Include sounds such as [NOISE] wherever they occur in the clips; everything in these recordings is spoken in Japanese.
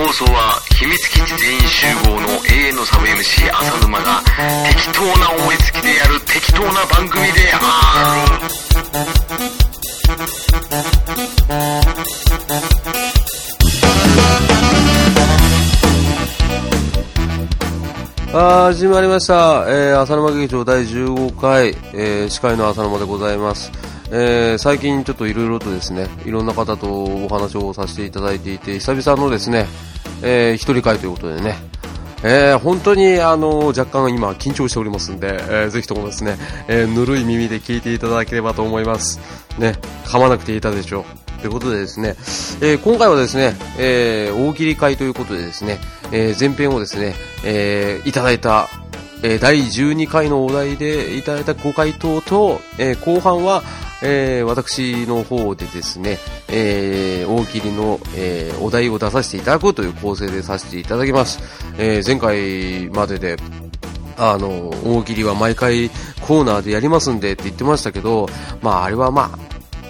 放送は秘密基地全員集合の永遠のサブ MC 浅沼が適当な思いつきでやる適当な番組である始まりました、えー、浅沼劇場第15回、えー、司会の浅沼でございます、えー、最近ちょっといろいろとですねいろんな方とお話をさせていただいていて久々のですね、えー、一人会ということでねえー、本当にあの若干今緊張しておりますんで、えー、ぜひともですね、えー、ぬるい耳で聞いていただければと思います。ね、噛まなくていいたでしょう。ということでですね、え、今回はですね、え、大喜利会ということでですね、え、前編をですね、え、いただいた、え、第12回のお題でいただいたご回答と、え、後半は、えー、私の方でですね、えー、大喜利の、えー、お題を出させていただこうという構成でさせていただきます。え、前回までで、あの、大喜利は毎回コーナーでやりますんでって言ってましたけど、まああれはま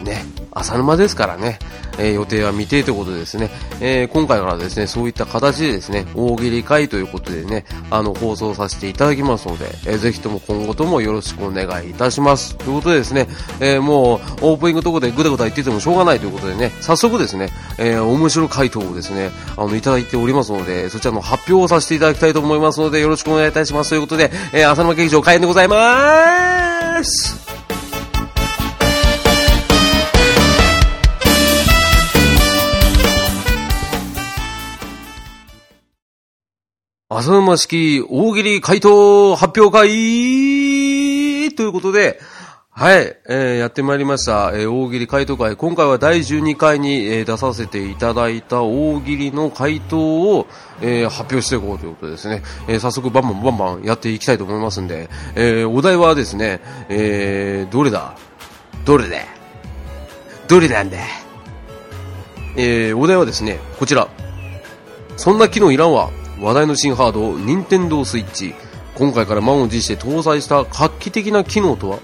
あ、ね、浅沼ですからね、えー、予定は未定ということでですね、えー、今回からですね、そういった形でですね、大喜利会ということでね、あの、放送させていただきますので、えー、ぜひとも今後ともよろしくお願いいたします。ということでですね、えー、もう、オープニングとこでぐだぐだ言っててもしょうがないということでね、早速ですね、えー、面白い回答をですね、あの、いただいておりますので、そちらの発表をさせていただきたいと思いますので、よろしくお願いいたします。ということで、えー、浅沼劇場開演でございます浅沼式大喜利回答発表会ということで、はい、えー、やってまいりました、えー、大喜利回答会。今回は第12回に、えー、出させていただいた大喜利の回答を、えー、発表していこうということですね。えー、早速バンバンバンバンやっていきたいと思いますんで、えー、お題はですね、えー、どれだ?どれだ?どれなんだ?えー、お題はですね、こちら。そんな機能いらんわ。話題の新ハード、任天堂スイッチ。今回から満を持して搭載した画期的な機能とは？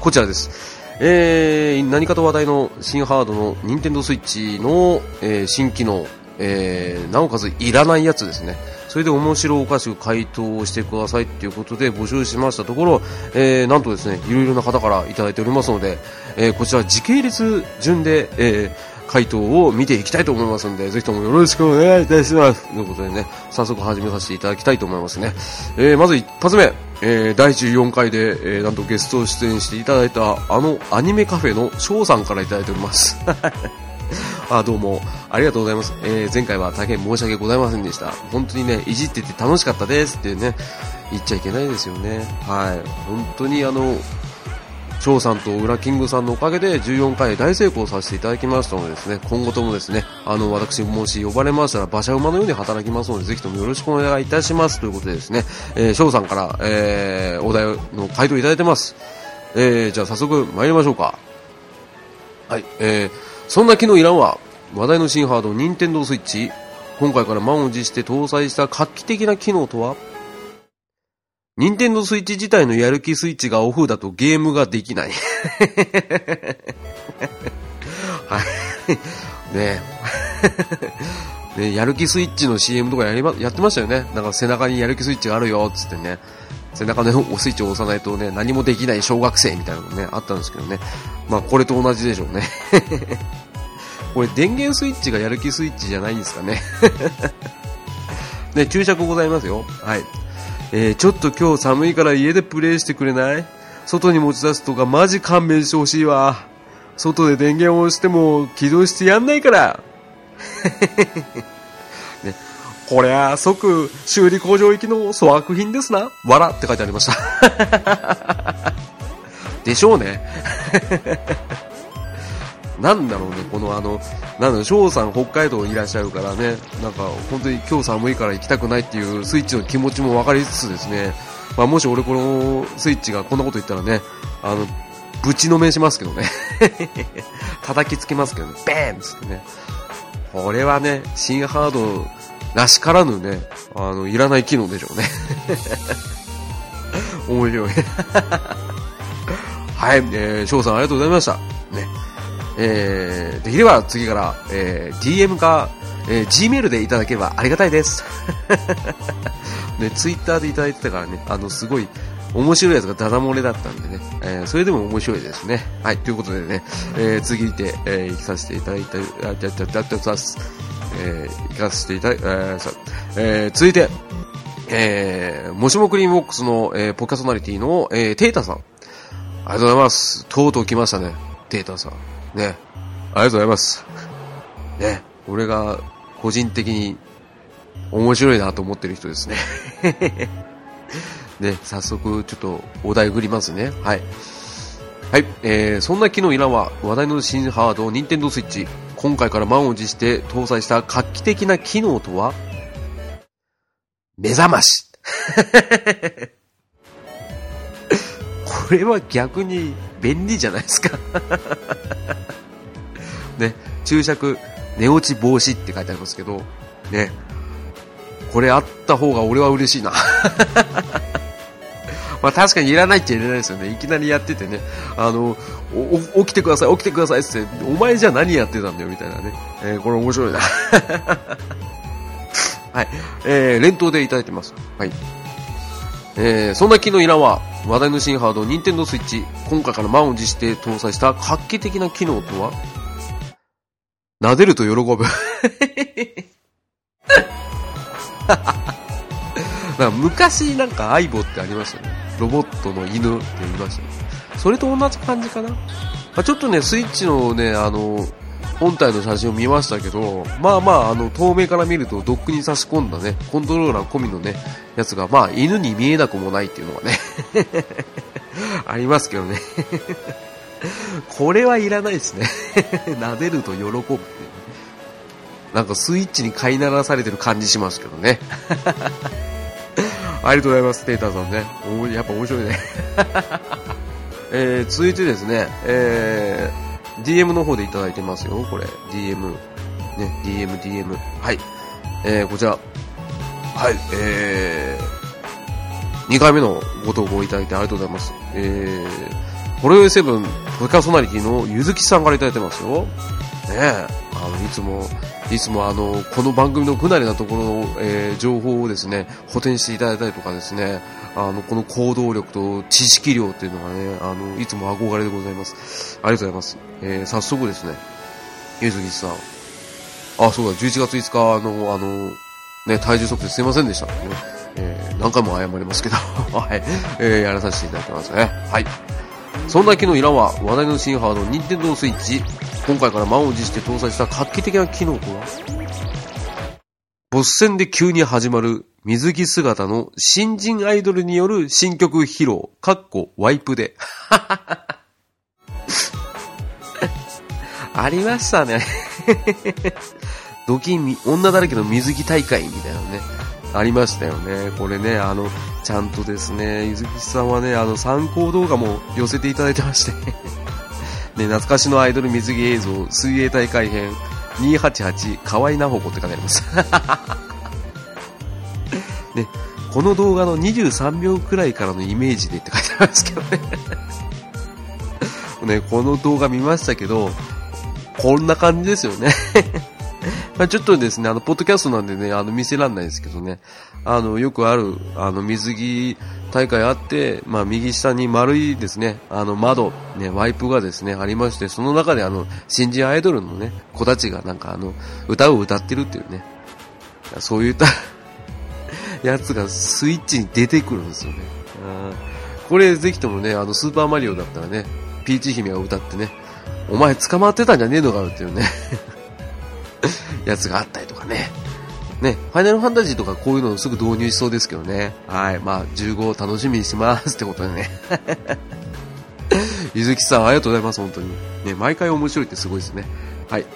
こちらです。えー、何かと話題の新ハードの任天堂スイッチの、えー、新機能、えー、なおかついらないやつですね。それで面白おかしく回答をしてくださいということで募集しましたところ、えー、なんとですね、いろいろな方からいただいておりますので、えー、こちら時系列順で、えー、回答を見ていきたいと思いますので、ぜひともよろしくお願いいたします。ということでね、早速始めさせていただきたいと思いますね。えー、まず一発目、えー、第14回で、えー、なんとゲスト出演していただいた、あのアニメカフェの翔さんからいただいております。[LAUGHS] あ、どうも、ありがとうございます。えー、前回は大変申し訳ございませんでした。本当にね、いじってて楽しかったですってね、言っちゃいけないですよね。はい。本当にあの、翔さんとウラキングさんのおかげで14回大成功させていただきましたのでですね、今後ともですね、あの、私もし呼ばれましたら馬車馬のように働きますので、ぜひともよろしくお願いいたしますということでですね、えー、翔さんから、えー、お題の回答いただいてます。えー、じゃあ早速参りましょうか。はい、えー、そんな機能いらんわ。話題の新ハード、任天堂スイッチ。今回から満を持して搭載した画期的な機能とは？任天堂スイッチ自体のやる気スイッチがオフだとゲームができない。[LAUGHS] はい。ねえ。[LAUGHS] ねやる気スイッチの CM とかやりま、やってましたよね。なんか背中にやる気スイッチがあるよ、つってね。背中のスイッチを押さないとね、何もできない小学生みたいなのね、あったんですけどね。まあ、これと同じでしょうね。[LAUGHS] これ電源スイッチがやる気スイッチじゃないんですかね。ね、注釈ございますよ。はい。えー、ちょっと今日寒いから家でプレイしてくれない？外に持ち出すとかマジ勘弁してほしいわ。外で電源を押しても起動してやんないから。[LAUGHS] ね、こりゃ即修理工場行きの粗悪品ですな。わらって書いてありました。[LAUGHS] でしょうね。なんだろうね、このあの、なんだろう、翔さん北海道いらっしゃるからね、なんか本当に今日寒いから行きたくないっていうスイッチの気持ちも分かりつつですね、まあもし俺このスイッチがこんなこと言ったらね、あの、ぶちのめしますけどね。[LAUGHS] 叩きつけますけどね、ベーンつってね。これはね、新ハードらしからぬね、あの、いらない機能でしょうね。[LAUGHS] 面白い。[LAUGHS] はい、えー、翔さんありがとうございました。ね。えー、できれば次から、えー、DM かえー、Gmail でいただければありがたいです。[LAUGHS] ね、Twitter でいただいてたからね、あの、すごい、面白いやつがダダ漏れだったんでね、えー、それでも面白いですね。はい、ということでね、えー、次て、えー、行きさせていただいた、あ、じゃ、じゃ、じゃ、じゃ、えー、行かせていただい、えー、さ、えー、続いて、えー、もしもクリームボックスの、えー、ポカソナリティの、えー、テータさん。ありがとうございます。とうとう来ましたね。テータさん。ね。ありがとうございます。ね。俺が、個人的に、面白いなと思ってる人ですね。[LAUGHS] ね、早速、ちょっと、お題振りますね。はい。はい、えー、そんな機能いらんは、話題の新ハード、ニンテンドースイッチ。今回から満を持して搭載した画期的な機能とは？目覚まし。これは逆に便利じゃないですか [LAUGHS] ね、注釈、寝落ち防止って書いてありますけど、ね、これあった方が俺は嬉しいな。[LAUGHS] まあ確かにいらないっちゃいらないですよね。いきなりやっててね、あの、起きてください、起きてくださいって、お前じゃ何やってたんだよみたいなね。えー、これ面白いな。[LAUGHS] はい。えー、連投でいただいてます。はい。えー、そんな機能いらんは、話題の新ハード、ニンテンドースイッチ、今回から満を持して搭載した画期的な機能とは？撫でると喜ぶ。[LAUGHS] なんか昔なんか相棒ってありましたね。ロボットの犬って言いましたね。それと同じ感じかな？まあ、ちょっとね、スイッチのね、あの、本体の写真を見ましたけど、まあまあ、あの、遠目から見るとドックに差し込んだね、コントローラー込みのね、やつが、まあ、犬に見えなくもないっていうのがね [LAUGHS] ありますけどね [LAUGHS] これはいらないですね [LAUGHS] 撫でると喜ぶっていう、なんかスイッチに飼いならされてる感じしますけどねありがとうございます、テーターさんね。やっぱ面白いねえ、続いてですね、えー、DM の方でいただいてますよ、これ。DM。ね、DM、DM。はい。えー、こちら。はい、えー、2回目のご投稿いただいてありがとうございます。えー、ホロヨイセブン、ポカソナリティのゆずきさんからいただいてますよ。ねえ、あの、いつも、いつもあの、この番組の不慣れなところの、えー、情報をですね、補填していただいたりとかですね、あの、この行動力と知識量っていうのがね、あの、いつも憧れでございます。ありがとうございます。えー、早速ですね、ゆずきさん。あ、そうだ、11月5日あの、あの、ね、体重測定すいませんでしたね。えー、何回も謝りますけど、[LAUGHS] はい、えー、やらさせていただきますね。はい。そんな機能いらんは、話題の新ハード、任天堂スイッチ、今回から満を持して搭載した画期的な機能とは？ボス戦で急に始まる水着姿の新人アイドルによる新曲披露、かっこワイプで。[LAUGHS] ありましたねドキン、女だらけの水着大会みたいなのね。ありましたよね。これね、あの、ちゃんとですね、ゆずきさんはね、あの、参考動画も寄せていただいてまして [LAUGHS] ね、懐かしのアイドル水着映像、水泳大会編、288、河合奈穂子って書いてあります。[LAUGHS] ね、この動画の23秒くらいからのイメージでって書いてありますけどね [LAUGHS] ね、この動画見ましたけど、こんな感じですよねまあちょっとですね、あの、ポッドキャストなんでね、あの、見せらんないですけどね、あの、よくある、あの、水着大会あって、まあ、右下に丸いですね、あの、窓、ね、ワイプがですね、ありまして、その中であの、新人アイドルのね、子たちがなんかあの、歌を歌ってるっていうね、そういった [LAUGHS] やつがスイッチに出てくるんですよね。これぜひともね、あの、スーパーマリオだったらね、ピーチ姫が歌ってね、お前捕まってたんじゃねえのかよっていうね。[LAUGHS] やつがあったりとかね。ね、ファイナルファンタジーとかこういうのすぐ導入しそうですけどね。はい。まあ、15楽しみにしますってことでね。ゆずきさん、ありがとうございます、本当に。ね、毎回面白いってすごいですね。はい。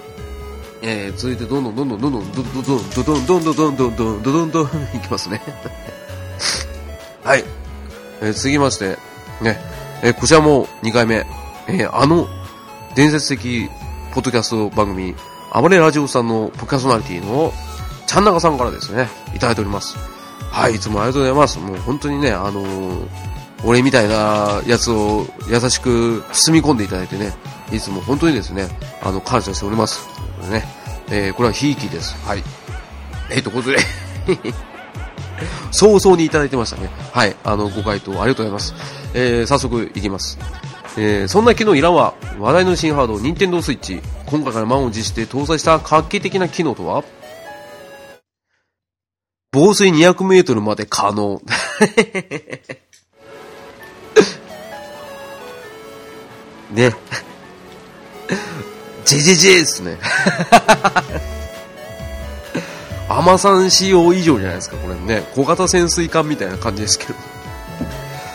えー、続いてどんどんどんどんどんどんどんどんどんどんどんどんどんどんどんどんどんどんいきますね。はい。えー、続きまして、ね、えー、こちらも2回目、えー、あの伝説的ポッドキャスト番組、暴れラジオさんのポキャソナリティのちゃんなかさんからですね、いただいております。はい、いつもありがとうございます。もう本当にね、あのー、俺みたいなやつを優しく包み込んでいただいてね、いつも本当にですね、あの、感謝しております。ね、えー、これはひいきです。はい。えー、ということで、早々にいただいてましたね。はい。あの、ご回答ありがとうございます。えー、早速いきます。えー、そんな機能いらんわ。話題の新ハード、任天堂スイッチ。今回から満を持して搭載した画期的な機能とは？防水200メートルまで可能。[LAUGHS] ね。ジェジェジェですね。[LAUGHS] アマさん仕様以上じゃないですか、これね。小型潜水艦みたいな感じですけど。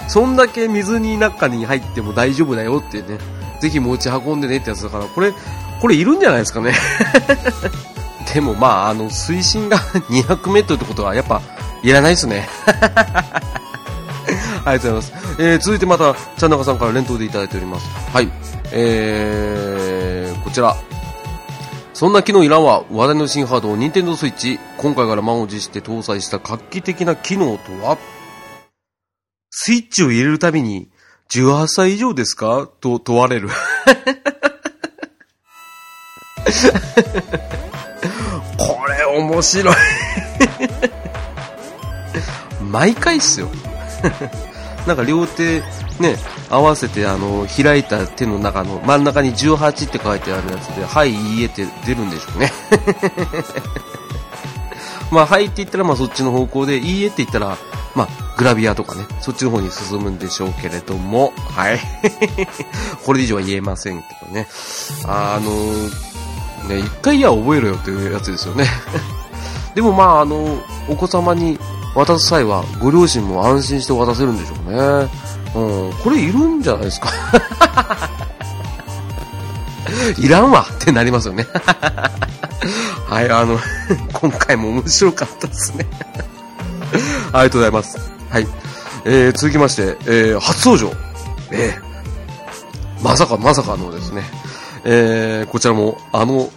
そんだけ水に中に入っても大丈夫だよってね。ぜひ持ち運んでねってやつだから、これ、これいるんじゃないですかね。[LAUGHS] でもまあ、あの、水深が [LAUGHS] 200メートルってことはやっぱいらないですね。[LAUGHS] ありがとうございます。えー、続いてまた、ちゃんなかさんから連投でいただいております。はい。えー、こちら。そんな機能いらんわ。話題の新ハードを Nintendo Switch。今回から満を持して搭載した画期的な機能とは？スイッチを入れるたびに、18歳以上ですか？と問われる。[LAUGHS] これ面白い毎回っすよ。[LAUGHS] なんか両手ね、合わせてあの、開いた手の中の真ん中に18って書いてあるやつで、はい、いいえって出るんでしょうね。[LAUGHS] まあ、はいって言ったらまあそっちの方向で、いいえって言ったら、まあ、グラビアとかね、そっちの方に進むんでしょうけれども、はい。これ以上は言えませんけどね。あのね、一回や覚えろよっていうやつですよね。[LAUGHS] でもまあ、あの、お子様に渡す際は、ご両親も安心して渡せるんでしょうね。うん、これいるんじゃないですか。[LAUGHS] いらんわってなりますよね。[LAUGHS] はい、あの、今回も面白かったですね。ありがとうございます。はい。えー、続きまして、えー、初登場。えー、まさかまさかのですね、えー、こちらも、あの、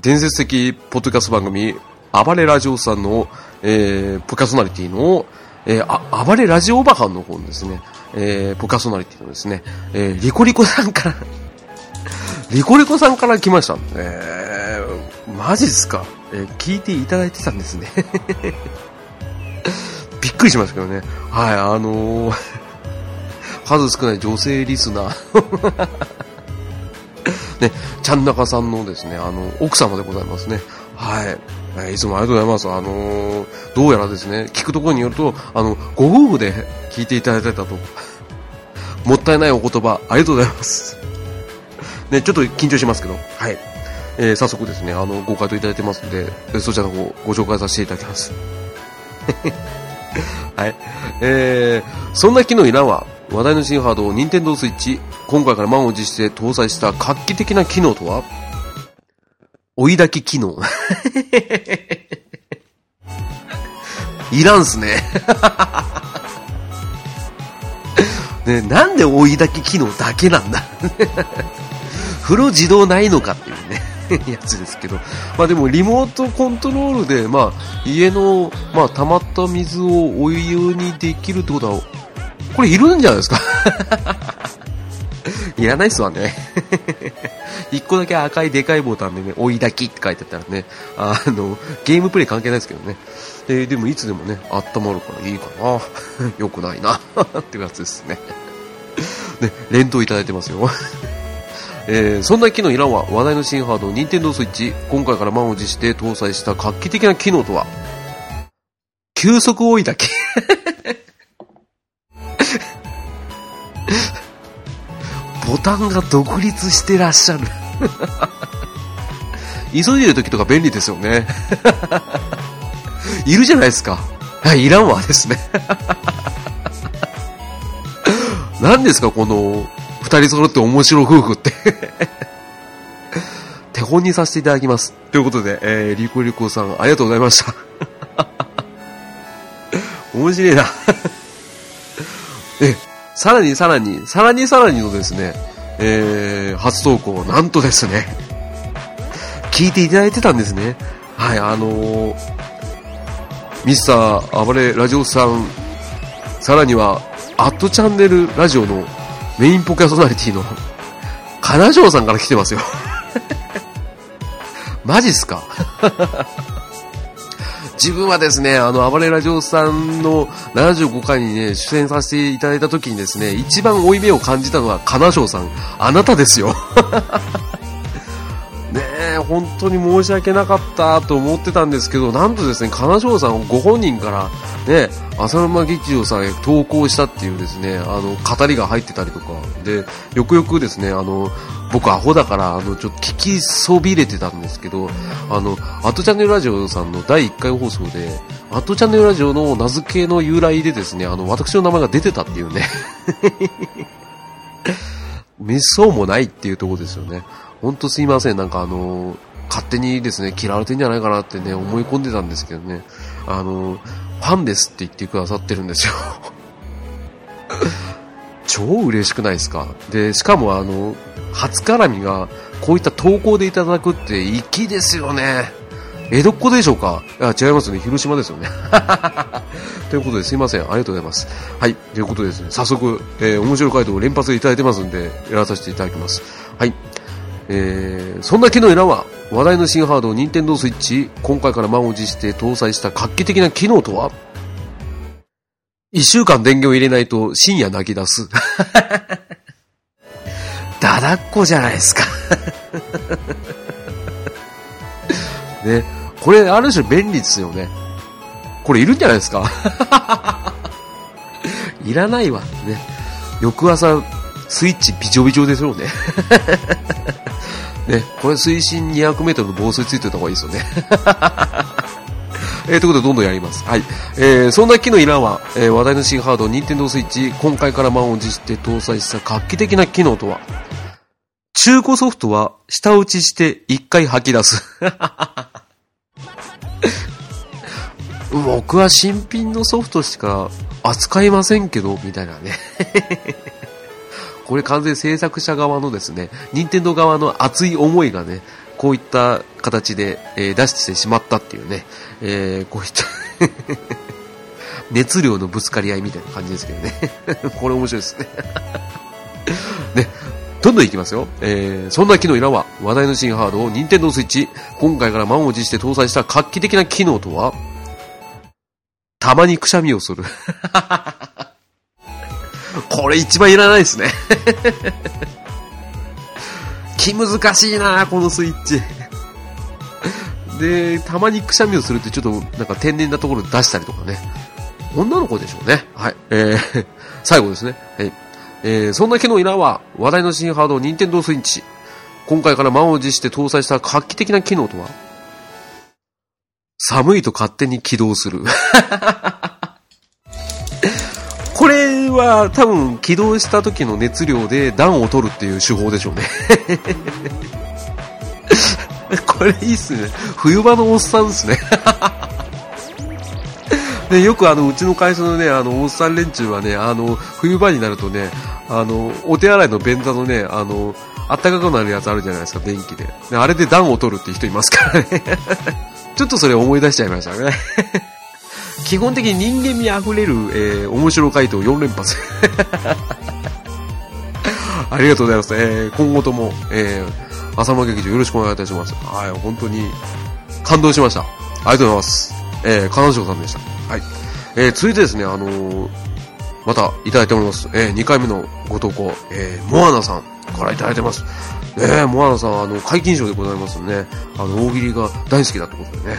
伝説的ポッドキャスト番組、暴れラジオさんの、えー、ポキャソナリティの、えー、あ、暴れラジオオバカンの方のですね、えー、ポキャソナリティのですね、えー、リコリコさんから [LAUGHS] リコリコさんから来ました。えー、マジっすか、えー、聞いていただいてたんですね [LAUGHS] びっくりしましたけどね。はい、あのー、[LAUGHS] 数少ない女性リスナー [LAUGHS] ね、ちゃんなかさんのですね、あの、奥様でございますね。はい。えいつもありがとうございます。あのー、どうやらですね、聞くところによると、あの、ご夫婦で聞いていただいたと。もったいないお言葉、ありがとうございます。[LAUGHS] ね、ちょっと緊張しますけど、はい。えー、早速ですね、あの、ご回答いただいてますので、そちらの方、ご紹介させていただきます。[LAUGHS] はい。えー、そんな機能いらんわ。話題の新ハードを Nintendo Switch、今回から満を持して搭載した画期的な機能とは？追い炊き機能。[LAUGHS] いらんすね。[LAUGHS] ね、なんで追い炊き機能だけなんだ？[LAUGHS] 風呂自動ないのかっていうねやつですけど。まあでもリモートコントロールで、まあ家の、まあ溜まった水をお湯にできるってことは、これいるんじゃないですか？[LAUGHS] いらないっすわね。一個だけ赤いでかいボタンでね、追い炊きって書いてあったらね、あの、ゲームプレイ関係ないですけどね。で、でもいつでもね、温まるからいいかな。[LAUGHS] よくないな。ってやつですね。ね、連投いただいてますよ。[LAUGHS] えー、そんな機能いらんわ。話題の新ハード、任天堂スイッチ、今回から満を持して搭載した画期的な機能とは？急速追い炊き。ボタンが独立してらっしゃる [LAUGHS] 急いでる時とか便利ですよね。[LAUGHS] いるじゃないですか。はい、いらんわですね。[LAUGHS] 何ですか、この、二人揃って面白夫婦って手本にさせていただきます。ということで、えー、リコリコさん、ありがとうございました。面白いなえ、さらにさらに、さらにさらにのですね、えー、初投稿、なんとですね、聞いていただいてたんですね。はい、あのー、ミスター暴れラジオさん、さらには、アットチャンネルラジオのメインポキャソナリティの、金城さんから来てますよ。[LAUGHS] マジっすか？自分はですね、あの、暴れラジオさんの75回にね、出演させていただいた時にですね、一番負い目を感じたのは、金賞さん。あなたですよ。[LAUGHS] 本当に申し訳なかったと思ってたんですけど、なんとですね、金賞さんご本人から、ね、浅沼劇場さんへ投稿したっていうですね、あの、語りが入ってたりとか、で、よくよくですね、あの、僕アホだから、あの、ちょっと聞きそびれてたんですけど、あの、アトチャンネルラジオさんの第1回放送で、アトチャンネルラジオの名付けの由来でですね、あの、私の名前が出てたっていうね。[LAUGHS] めそうもないっていうところですよね。ほんとすいません。なんかあの、勝手にですね、嫌われてんじゃないかなってね、思い込んでたんですけどね。あの、ファンですって言ってくださってるんですよ。[LAUGHS] 超嬉しくないですか？で、しかもあの、初絡みが、こういった投稿でいただくって粋ですよね。江戸っ子でしょうか？あ違いますね。広島ですよね。[LAUGHS] ということですいません。ありがとうございます。はい。ということでですね、早速、えー、面白い回答を連発いただいてますんで、やらさせていただきます。はい。えー、そんな機能裏は、話題の新ハード、任天堂スイッチ、今回から満を持して搭載した画期的な機能とは？一週間電源を入れないと深夜泣き出す。[LAUGHS] だだっこじゃないですか [LAUGHS] ね。これ、ある種便利ですよね。これいるんじゃないですか [LAUGHS] いらないわ。ね。翌朝、スイッチびちょびちょでしょうね。ね。これ水深200メートルの防水ついてた方がいいですよね。[LAUGHS] えー、ということでどんどんやります。はい。えー、そんな機能いらんわ。えー、話題の新ハード、任天堂スイッチ、今回から満を持して搭載した画期的な機能とは？中古ソフトは下打ちして一回吐き出す。[LAUGHS] 僕は新品のソフトしか扱いませんけど、みたいなね。これ完全制作者側のですね、任天堂側の熱い思いがね、こういった形で、えー、出してしまったっていうね、えー、こういった [LAUGHS] 熱量のぶつかり合いみたいな感じですけどね。[LAUGHS] これ面白いですね。[LAUGHS] ね、どんどんいきますよ。えー、そんな機能いらは、話題の新ハードを任天堂スイッチ、今回から満を持して搭載した画期的な機能とは、たまにくしゃみをする。これ一番いらないですね。[LAUGHS] 気難しいなこのスイッチ。で、たまにくしゃみをするってちょっとなんか天然なところで出したりとかね。女の子でしょうね。はい。えー、[LAUGHS] 最後ですね。はい。えー、そんな機能いらんわ。話題の新ハード、任天堂スイッチ。今回から満を持して搭載した画期的な機能とは？寒いと勝手に起動する。は多分起動した時の熱量で暖を取るっていう手法でしょうね [LAUGHS] これいいっすね。冬場のおっさんですね [LAUGHS] でよくあのうちの会社のね、あのおっさん連中はね、あの冬場になるとね、あのお手洗いの便座のね、あのあったかくなるやつあるじゃないですか、電気で。であれで暖を取るっていう人いますからね。[LAUGHS] ちょっとそれ思い出しちゃいましたね。基本的に人間味あふれる、えー、面白回答4連発。[LAUGHS] ありがとうございます。えー、今後とも、えー、浅間劇場よろしくお願いいたします。はい、本当に感動しました。ありがとうございます。えー、金城さんでした。はい。えー、続いてですね、あのー、またいただいております。えー、2回目のご投稿、えー、モアナさんからいただいてます。え、モアナさん、あの、解禁賞でございますね。あの、大喜利が大好きだってことでね。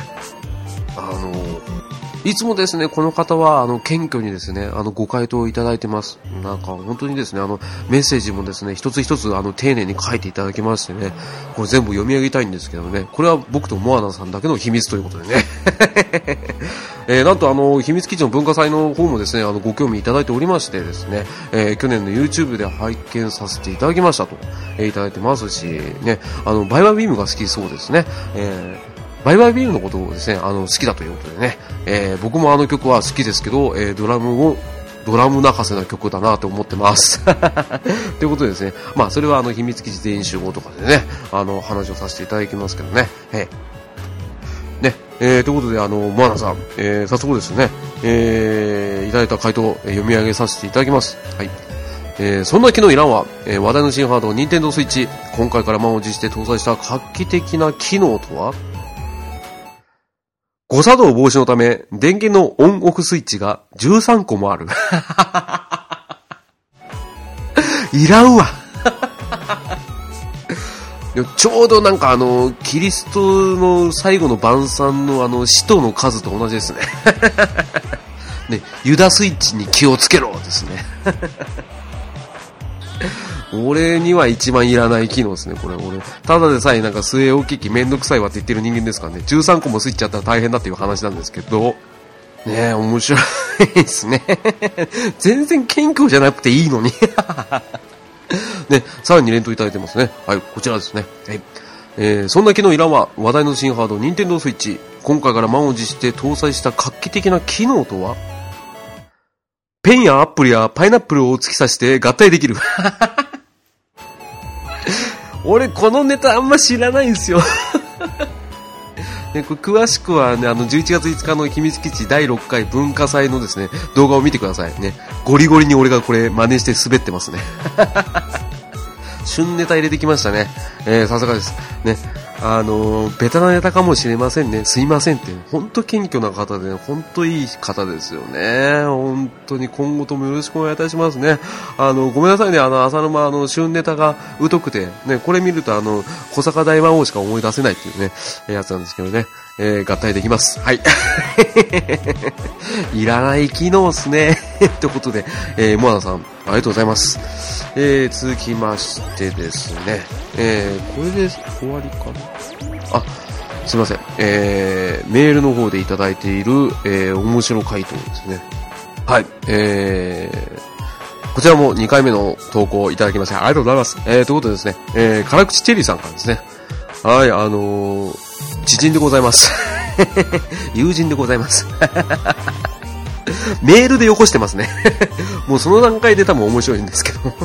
あのー、いつもですね、この方は、あの、謙虚にですね、あの、ご回答いただいてます。なんか、本当にですね、あの、メッセージもですね、一つ一つ、あの、丁寧に書いていただきましてね、これ全部読み上げたいんですけどね、これは僕とモアナさんだけの秘密ということでね。[LAUGHS] えー、なんとあの、秘密基地の文化祭の方もですね、あの、ご興味いただいておりましてですね、えー、去年の YouTube で拝見させていただきましたと、えー、いただいてますし、ね、あの、バイバイビームが好きそうですね、えーバイバイビームのことをですね、あの、好きだということでね、えー、僕もあの曲は好きですけど、えー、ドラムを、ドラム泣かせな曲だなと思ってます。[LAUGHS] ということでですね、まあ、それはあの、秘密基地全員集合とかでね、あの、話をさせていただきますけどね、えー、ね、えー、ということで、あの、モアナさん、えー、早速ですね、えー、いただいた回答、えー、読み上げさせていただきます。はい。えー、そんな機能いらんわ。えー、話題の新ハード、任天堂スイッチ。今回から満を持して搭載した画期的な機能とは？誤作動防止のため、電源のオンオフスイッチが13個もある。[LAUGHS] いらんわ。[LAUGHS] ちょうどなんかあの、キリストの最後の晩餐のあの、使徒の数と同じですね。[LAUGHS] ね、ユダスイッチに気をつけろですね。俺には一番いらない機能ですね、これ。俺、ただでさえなんか据え置き機めんどくさいわって言ってる人間ですからね。13個もスイッチあったら大変だっていう話なんですけど、ねえ、面白いですね。[LAUGHS] 全然謙虚じゃなくていいのに。[LAUGHS] ね、さらに連投いただいてますね。はい、こちらですね。はい。えー、そんな機能いらんは話題の新ハード、任天堂スイッチ。今回から満を持して搭載した画期的な機能とは？ペンやアップルやパイナップルを突き刺して合体できる。[LAUGHS] 俺、このネタあんま知らないんですよ [LAUGHS] ね、詳しくはね、あの、11月5日の秘密基地第6回文化祭のですね、動画を見てくださいね。ゴリゴリに俺がこれ真似して滑ってますね。[LAUGHS] 旬ネタ入れてきましたね。えー、さすがです。ね。あのベタなネタかもしれませんね。すいませんって。本当謙虚な方で、本当いい方ですよね。本当に今後ともよろしくお願いいたしますね。あの、ごめんなさいね。あの、浅沼、あの、旬ネタが疎くて、ね、これ見ると、あの、小坂大魔王しか思い出せないっていうね、やつなんですけどね。えー、合体できます。はい。[LAUGHS] いらない機能っすね。ってことで、えー、モアナさん、ありがとうございます。えー、続きましてですね、えー、これで終わりかな？あ、すいません。えー、メールの方でいただいている、えー、面白回答ですね。はい。えー、こちらも2回目の投稿いただきまして、ありがとうございます。えー、ということでですね、えー、辛口チェリーさんからですね、はい、あのー、知人でございます。[LAUGHS] 友人でございます。メールでよこしてますね。[LAUGHS] もうその段階で多分面白いんですけど。[LAUGHS]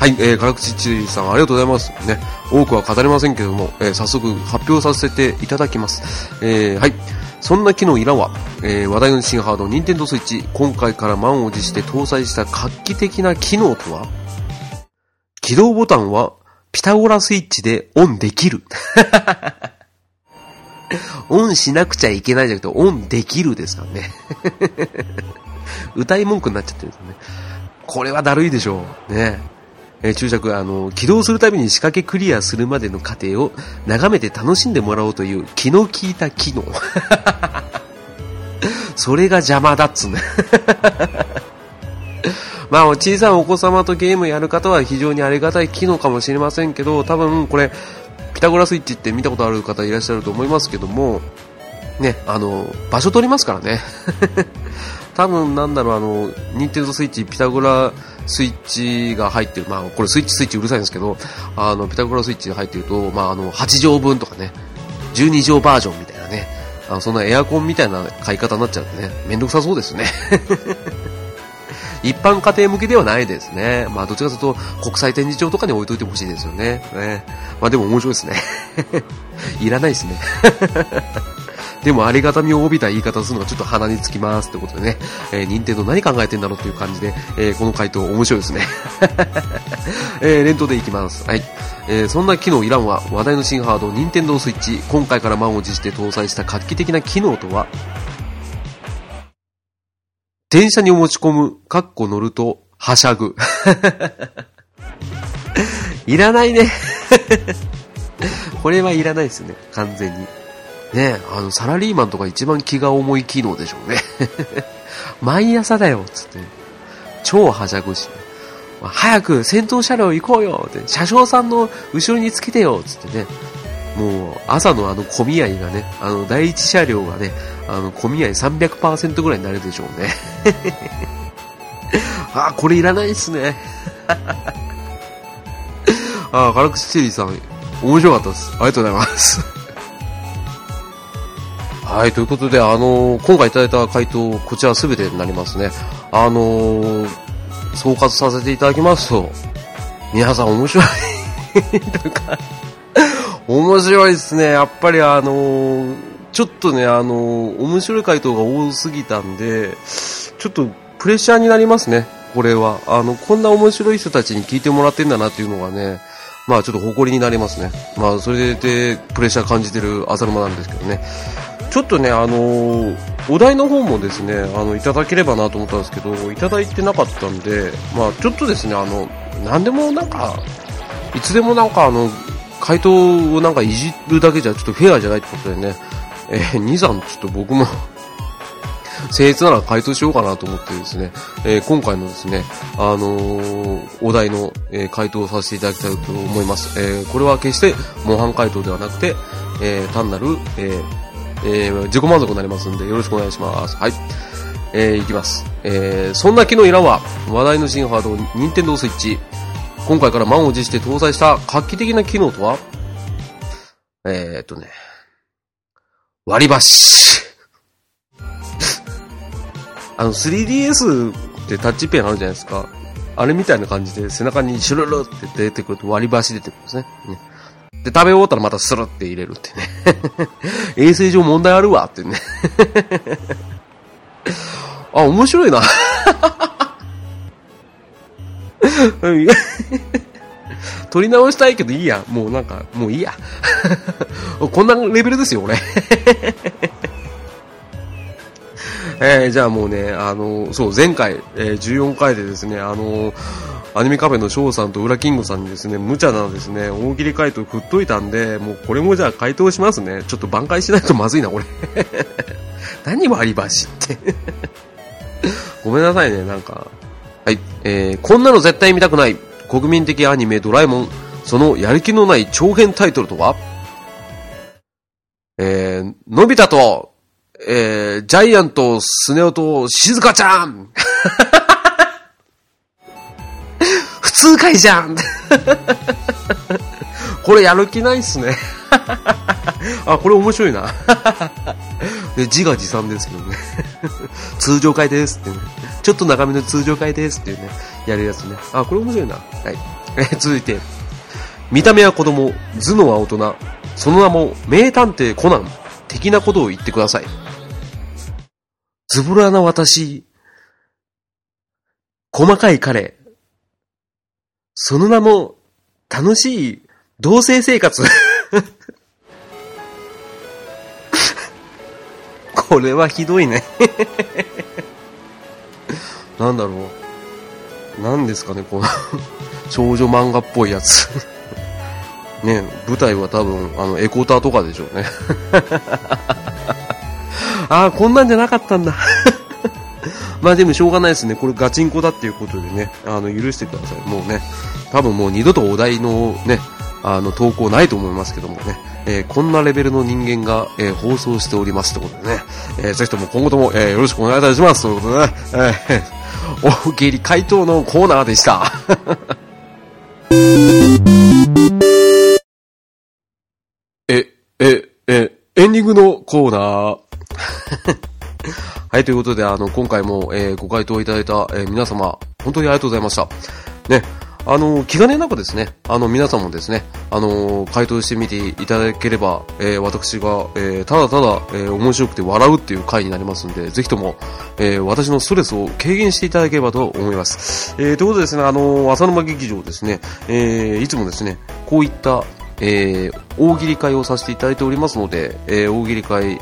はい、えー、辛口チリさんありがとうございます。ね、多くは語れませんけども、えー、早速発表させていただきます。えー、はい。そんな機能いらんわ。えー、話題の新ハード、ニンテンドスイッチ、今回から満を持して搭載した画期的な機能とは？起動ボタンはピタゴラスイッチでオンできる。オンしなくちゃいけないじゃなくて、オンできるですからね。歌い文句になっちゃってるんですよね。これはだるいでしょう。ね。えー、注釈、あの、起動するたびに仕掛けクリアするまでの過程を眺めて楽しんでもらおうという気の利いた機能。[LAUGHS] それが邪魔だっつうね。[LAUGHS] まあ、小さいお子様とゲームやる方は非常にありがたい機能かもしれませんけど、多分これ、ピタゴラスイッチって見たことある方いらっしゃると思いますけども、ね、あの、場所取りますからね。[LAUGHS] 多分なんだろう、あの、ニンテンドスイッチ、ピタゴラスイッチが入ってる、まあ、これスイッチスイッチうるさいんですけど、あの、ピタゴラスイッチが入ってると、まあ、あの、8畳分とかね、12畳バージョンみたいなね、あのそんなエアコンみたいな買い方になっちゃうんでね、めんどくさそうですね。[LAUGHS] 一般家庭向けではないですね。まあ、どちらかというと、国際展示場とかに置いといてほしいですよね。ねまあ、でも面白いですね。[LAUGHS] いらないですね。[LAUGHS] でもありがたみを帯びた言い方をするのがちょっと鼻につきますってことでね、えー、任天堂何考えてんだろうっていう感じで、えー、この回答面白いですね。[LAUGHS] えー、連投でいきます。はい。えー、そんな機能いらんは話題の新ハード、任天堂スイッチ、今回から満を持して搭載した画期的な機能とは、電車に持ち込む、かっこ乗ると、はしゃぐ。[LAUGHS] いらないね。[LAUGHS] これはいらないですね、完全に。ねあの、サラリーマンとか一番気が重い機能でしょうね。[LAUGHS] 毎朝だよ、つって。超はしゃぐし。早く先頭車両行こうよって、車掌さんの後ろにつけてよつってね。もう、朝のあの混み合いがね、あの、第一車両がね、あの、混み合い300%ぐらいになるでしょうね。[LAUGHS] あ、これいらないっすね。[LAUGHS] あ、辛口チェリーさん、面白かったです。ありがとうございます。[LAUGHS] はい、ということで、あのー、今回いただいた回答、こちらすべてになりますね。あのー、総括させていただきますと、皆さん面白い。なんか面白いですね。やっぱりあのー、ちょっとね、あの、面白い回答が多すぎたんで、ちょっとプレッシャーになりますね。これは。あの、こんな面白い人たちに聞いてもらってんだなっていうのがね、まあちょっと誇りになりますね。まあそれでプレッシャー感じてる浅沼なんですけどね。ちょっとね、あの、お題の方もですね、あの、いただければなと思ったんですけど、いただいてなかったんで、まあちょっとですね、あの、なんでもなんか、いつでもなんかあの、回答をなんかいじるだけじゃちょっとフェアじゃないってことでね、えー、2、3ちょっと僕も [LAUGHS] 僭越なら回答しようかなと思ってですね、えー、今回のですね、あのー、お題の、えー、回答をさせていただきたいと思います。えこれは決して模範回答ではなくて、え単なる、ええ自己満足になりますんでよろしくお願いします。はい。えー、いきます。えそんな機能いらんわ。話題の新ハード、任天堂スイッチ。今回から満を持して搭載した画期的な機能とは？え、っとね、割り箸。[LAUGHS] あの、3DS ってタッチペンあるじゃないですか。あれみたいな感じで背中にシュルルって出てくると割り箸出てくるんですね。ねで、食べ終わったらまたスルって入れるってね。[LAUGHS] 衛生上問題あるわってね。[LAUGHS] あ、面白いな。取り直したいけどいいや。もうなんか、もういいや。[LAUGHS] こんなレベルですよ、俺。[LAUGHS] えー、じゃあもうね、あの、そう、前回、えー、14回でですね、あの、アニメカフェの翔さんとウラキングさんにですね、無茶なですね、大喜利回答振っといたんで、もうこれもじゃあ回答しますね。ちょっと挽回しないとまずいな、俺。[LAUGHS] 何割り箸ってごめんなさいね、なんか。はい、えー、こんなの絶対見たくない。国民的アニメドラえもん。そのやる気のない長編タイトルとは？えー、のび太と、えー、ジャイアント、スネ夫と、静香ちゃん。[LAUGHS] 普通回じゃん。[LAUGHS] これやる気ないっすね。[LAUGHS] あ、これ面白いな。で自画自賛ですけどね。通常回ですってね。ちょっと長めの通常回ですっていうね、やるやつね。あ、これ面白いな。はい。え続いて。見た目は子供、頭脳は大人。その名も、名探偵コナン。的なことを言ってください。ズボラな私。細かい彼。その名も、楽しい同性生活。[LAUGHS] これはひどいね [LAUGHS] なんだろう。何ですかね、この [LAUGHS] 少女漫画っぽいやつ [LAUGHS] ね、舞台は多分、あの、エコーターとかでしょうね [LAUGHS] ああ、こんなんじゃなかったんだまあでもしょうがないですね。これガチンコだっていうことでね、あの、許してください。もうね、多分もう二度とお題のね、あの、投稿ないと思いますけどもね、えー、こんなレベルの人間が、えー、放送しておりますってことでね、えー、ぜひとも今後とも、えー、よろしくお願いいたします。ということでね、えー、大喜利回答のコーナーでした。[LAUGHS] え、え、え、エンディングのコーナー。[LAUGHS] はい、ということで、あの、今回も、えー、ご回答いただいた、えー、皆様、本当にありがとうございました。ね、あの、気兼ねなくですね、あの、皆さんもですね、あの、回答してみていただければ、えー、私が、えー、ただただ、えー、面白くて笑うっていう回になりますんで、ぜひとも、え、私のストレスを軽減していただければと思います。え、ということでですね、あの、浅沼劇場ですね、え、いつもですね、こういった、え、大喜利会をさせていただいておりますので、え、大喜利会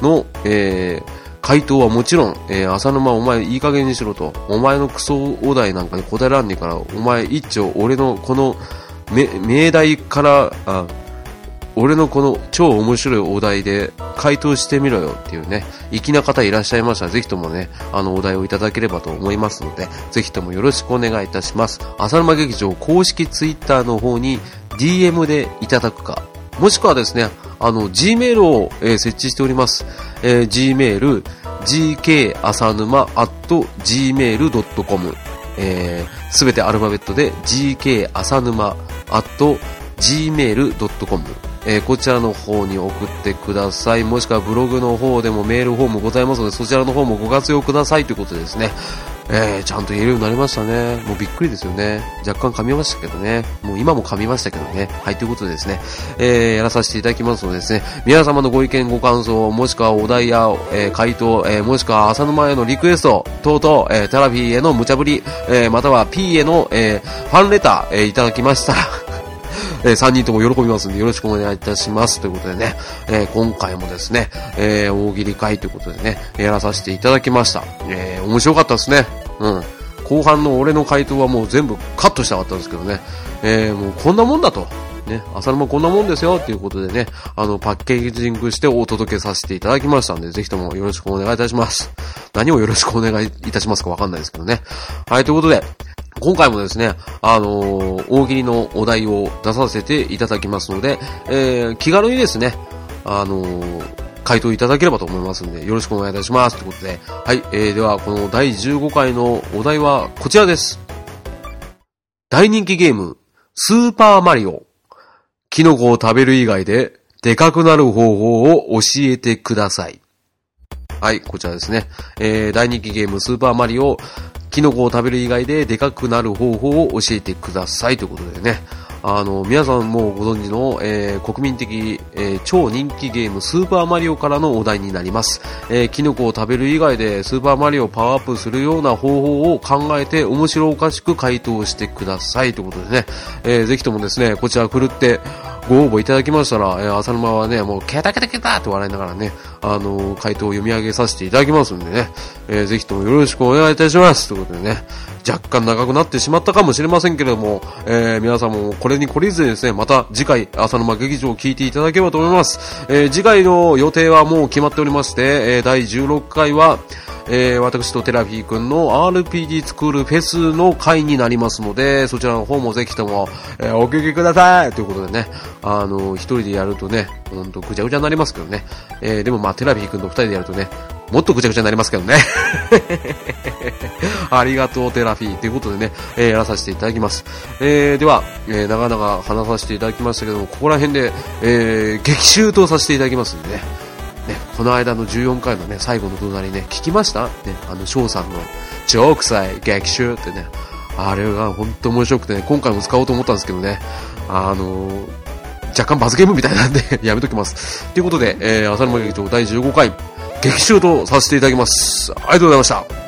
の、えー、回答はもちろん、えー、浅沼お前いい加減にしろと、お前のクソお題なんかに答えらんねえから、お前一丁俺のこの命題から、あ、俺のこの超面白いお題で回答してみろよっていうね、粋な方いらっしゃいましたら、ぜひともね、あのお題をいただければと思いますので、ぜひともよろしくお願いいたします。浅沼劇場公式ツイッターの方に DM でいただくか、もしくはですね、あの、Gmail を、えー、設置しております。えー、Gmail、gk 浅沼 at gmail.com えす、べてアルファベットで gk 浅沼 at gmail.com えー、こちらの方に送ってください。もしくはブログの方でもメールフォームございますので、そちらの方もご活用くださいということですね。えー、ちゃんと言えるようになりましたね。もうびっくりですよね。若干噛みましたけどね。もう今も噛みましたけどね。はい、ということでですね、えー、やらさせていただきますのでですね、皆様のご意見、ご感想、もしくはお題や、えー、回答、えー、もしくは朝沼へのリクエスト、等々、えー、タラフィーへの無茶ぶり、えー、または P への、えー、ファンレター、えー、いただきましたら、えー、3人とも喜びますんでよろしくお願いいたします。ということでね、えー、今回もですね、えー、大喜利会ということでね、やらさせていただきました。えー、面白かったですね。うん。後半の俺の回答はもう全部カットしたかったんですけどね、えー、もうこんなもんだと。ね、浅沼こんなもんですよっていうことでね、あの、パッケージングしてお届けさせていただきましたんで、ぜひともよろしくお願いいたします。何をよろしくお願いいたしますかわかんないですけどね。はい、ということで、今回もですね、あのー、大喜利のお題を出させていただきますので、えー、気軽にですね、あのー、回答いただければと思いますので、よろしくお願いいたします。ということで、はい、えー、では、この第15回のお題はこちらです。大人気ゲーム、スーパーマリオ。キノコを食べる以外で、でかくなる方法を教えてください。はい、こちらですね。えー、大人気ゲーム、スーパーマリオ。キノコを食べる以外ででかくなる方法を教えてくださいということでね。あの、皆さんもご存知の、えー、国民的、えー、超人気ゲームスーパーマリオからのお題になります。えー、キノコを食べる以外でスーパーマリオをパワーアップするような方法を考えて面白おかしく回答してくださいということでね、えー、ぜひともですね、こちら振るってご応募いただきましたら、えー、浅沼はね、もうケタケタケタって笑いながらね、あのー、回答を読み上げさせていただきますんでね、えー、ぜひともよろしくお願いいたします。ということでね、若干長くなってしまったかもしれませんけれども、えー、皆さんもこれに懲りずにですね、また次回、浅沼劇場を聞いていただければと思います。えー、次回の予定はもう決まっておりまして、えー、第16回は、えー、私とテラフィー君の RPG スクールフェスの会になりますので、そちらの方もぜひとも、えー、お聞きくださいということでね、あの、一人でやるとね、ほんとぐちゃぐちゃになりますけどね、えー、でもまあテラフィー君と二人でやるとね、もっとぐちゃぐちゃになりますけどね。[LAUGHS] ありがとう、テラフィー。ということでね、えー、やらさせていただきます。えー、では、えー、長々話させていただきましたけども、ここら辺で、えー、激臭とさせていただきますんでね。ね、この間の14回のね、最後の隣ね、聞きました？ね、あの、翔さんの、超臭い激臭ってね、あれが本当面白くてね、今回も使おうと思ったんですけどね、あのー、若干罰ゲームみたいなんで [LAUGHS] やめときます。ということで、えー、浅沼劇場第15回、劇中とさせていただきます。ありがとうございました。